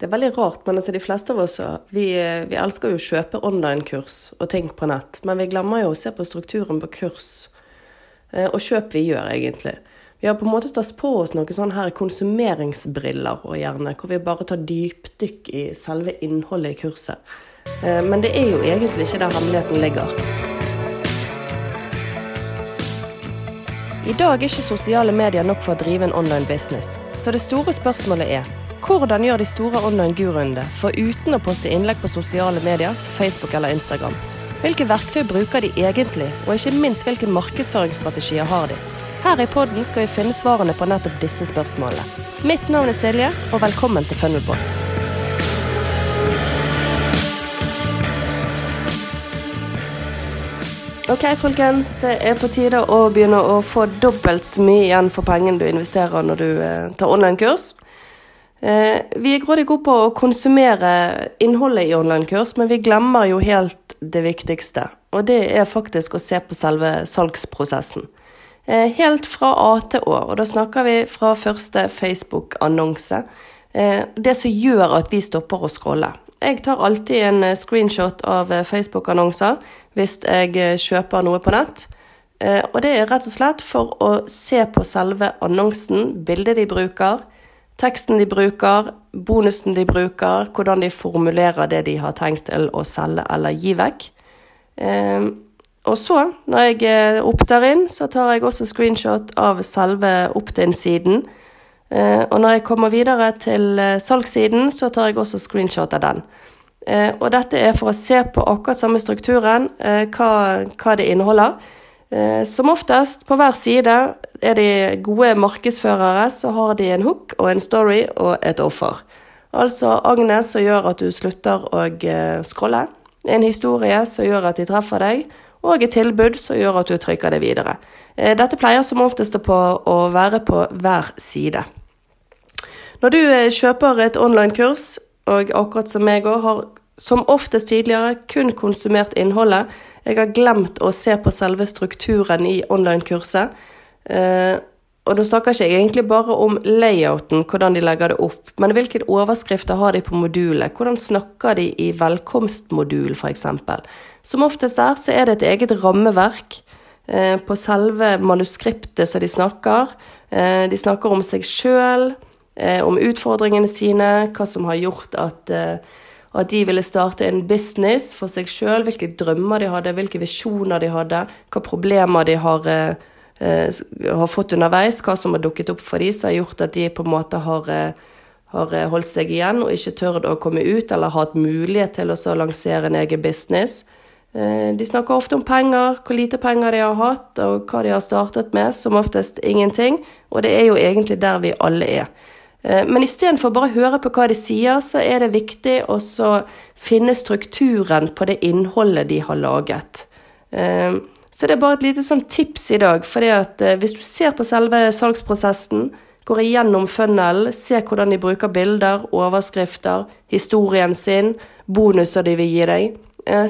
Det er veldig rart, men altså de fleste av oss vi, vi elsker jo å kjøpe online-kurs og ting på nett. Men vi glemmer jo å se på strukturen på kurs eh, og kjøp vi gjør, egentlig. Vi har på en måte tatt på oss noen sånne her konsumeringsbriller og gjerne, hvor vi bare tar dypdykk i selve innholdet i kurset. Eh, men det er jo egentlig ikke der hemmeligheten ligger. I dag er ikke sosiale medier nok for å drive en online business. Så det store spørsmålet er hvordan gjør de store online-guruene det, for uten å poste innlegg på sosiale medier som Facebook eller Instagram? Hvilke verktøy bruker de egentlig, og ikke minst hvilke markedsføringsstrategier har de? Her i podden skal vi finne svarene på nettopp disse spørsmålene. Mitt navn er Silje, og velkommen til Funnelboss. Ok, folkens. Det er på tide å begynne å få dobbelt så mye igjen for pengene du investerer når du eh, tar online-kurs. Eh, vi er grådig gode på å konsumere innholdet i online-kurs, men vi glemmer jo helt det viktigste. Og det er faktisk å se på selve salgsprosessen. Eh, helt fra A til Å, og da snakker vi fra første Facebook-annonse. Eh, det som gjør at vi stopper å scrolle. Jeg tar alltid en screenshot av Facebook-annonser hvis jeg kjøper noe på nett. Og det er rett og slett for å se på selve annonsen, bildet de bruker, teksten de bruker, bonusen de bruker, hvordan de formulerer det de har tenkt å selge eller gi vekk. Og så, når jeg opptar inn, så tar jeg også screenshot av selve opt-in-siden Eh, og når jeg kommer videre til eh, salgssiden, så tar jeg også screenshot av den. Eh, og dette er for å se på akkurat samme strukturen, hva, hva det inneholder. Som oftest, på hver side, er de gode markedsførere, så har de en hook og en story og et offer. Altså Agnes som gjør at du slutter å scrolle. En historie som gjør at de treffer deg, og et tilbud som gjør at du trykker det videre. Dette pleier som oftest på å være på hver side. Når du eh, kjøper et online-kurs, og akkurat som meg òg, har som oftest tidligere kun konsumert innholdet. Jeg har glemt å se på selve strukturen i online-kurset. Eh, og nå snakker ikke jeg egentlig bare om layouten, hvordan de legger det opp, men hvilke overskrifter har de på modulet? Hvordan snakker de i velkomstmodul, f.eks.? Som oftest der så er det et eget rammeverk eh, på selve manuskriptet som de snakker. de snakker om seg sjøl eh, om utfordringene sine, hva som har gjort at, eh, at de ville starte en business for seg sjøl, hvilke drømmer de hadde, hvilke visjoner de hadde, hva problemer de har, eh, eh, har fått underveis, hva som har dukket opp for dem, som har gjort at de på en måte har eh, har eh, holdt seg igjen og ikke tørt å komme ut eller hatt mulighet til å lansere en egen business. De snakker ofte om penger, hvor lite penger de har hatt, og hva de har startet med. Som oftest ingenting. Og det er jo egentlig der vi alle er. Eh, men istedenfor bare å høre på hva de sier, så er det viktig å finne strukturen på det innholdet de har laget. Eh, så det er bare et lite sånn tips i dag. For eh, hvis du ser på selve salgsprosessen, går igjennom funnel, ser hvordan de bruker bilder, overskrifter, historien sin, bonuser de vil gi deg,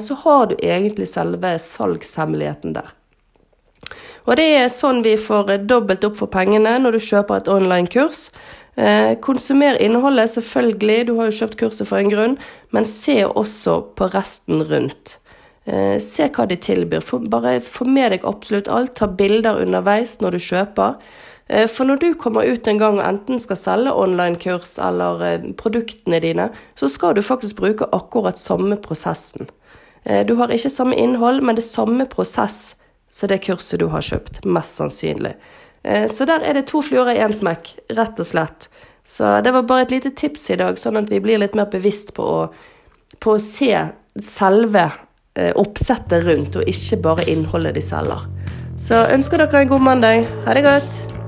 så har du egentlig selve salgshemmeligheten der. Og det er sånn vi får dobbelt opp for pengene når du kjøper et online-kurs. Eh, konsumer innholdet, selvfølgelig, du har jo kjøpt kurset for en grunn, men se også på resten rundt. Eh, se hva de tilbyr. Bare få med deg absolutt alt. Ta bilder underveis når du kjøper. Eh, for når du kommer ut en gang og enten skal selge online-kurs eller produktene dine, så skal du faktisk bruke akkurat samme prosessen. Du har ikke samme innhold, men det samme prosess som det kurset du har kjøpt, mest sannsynlig. Eh, så der er det to fluer i én smekk, rett og slett. Så det var bare et lite tips i dag, sånn at vi blir litt mer bevisst på å, på å se selve eh, oppsettet rundt, og ikke bare innholdet de selger. Så ønsker dere en god mandag. Ha det godt.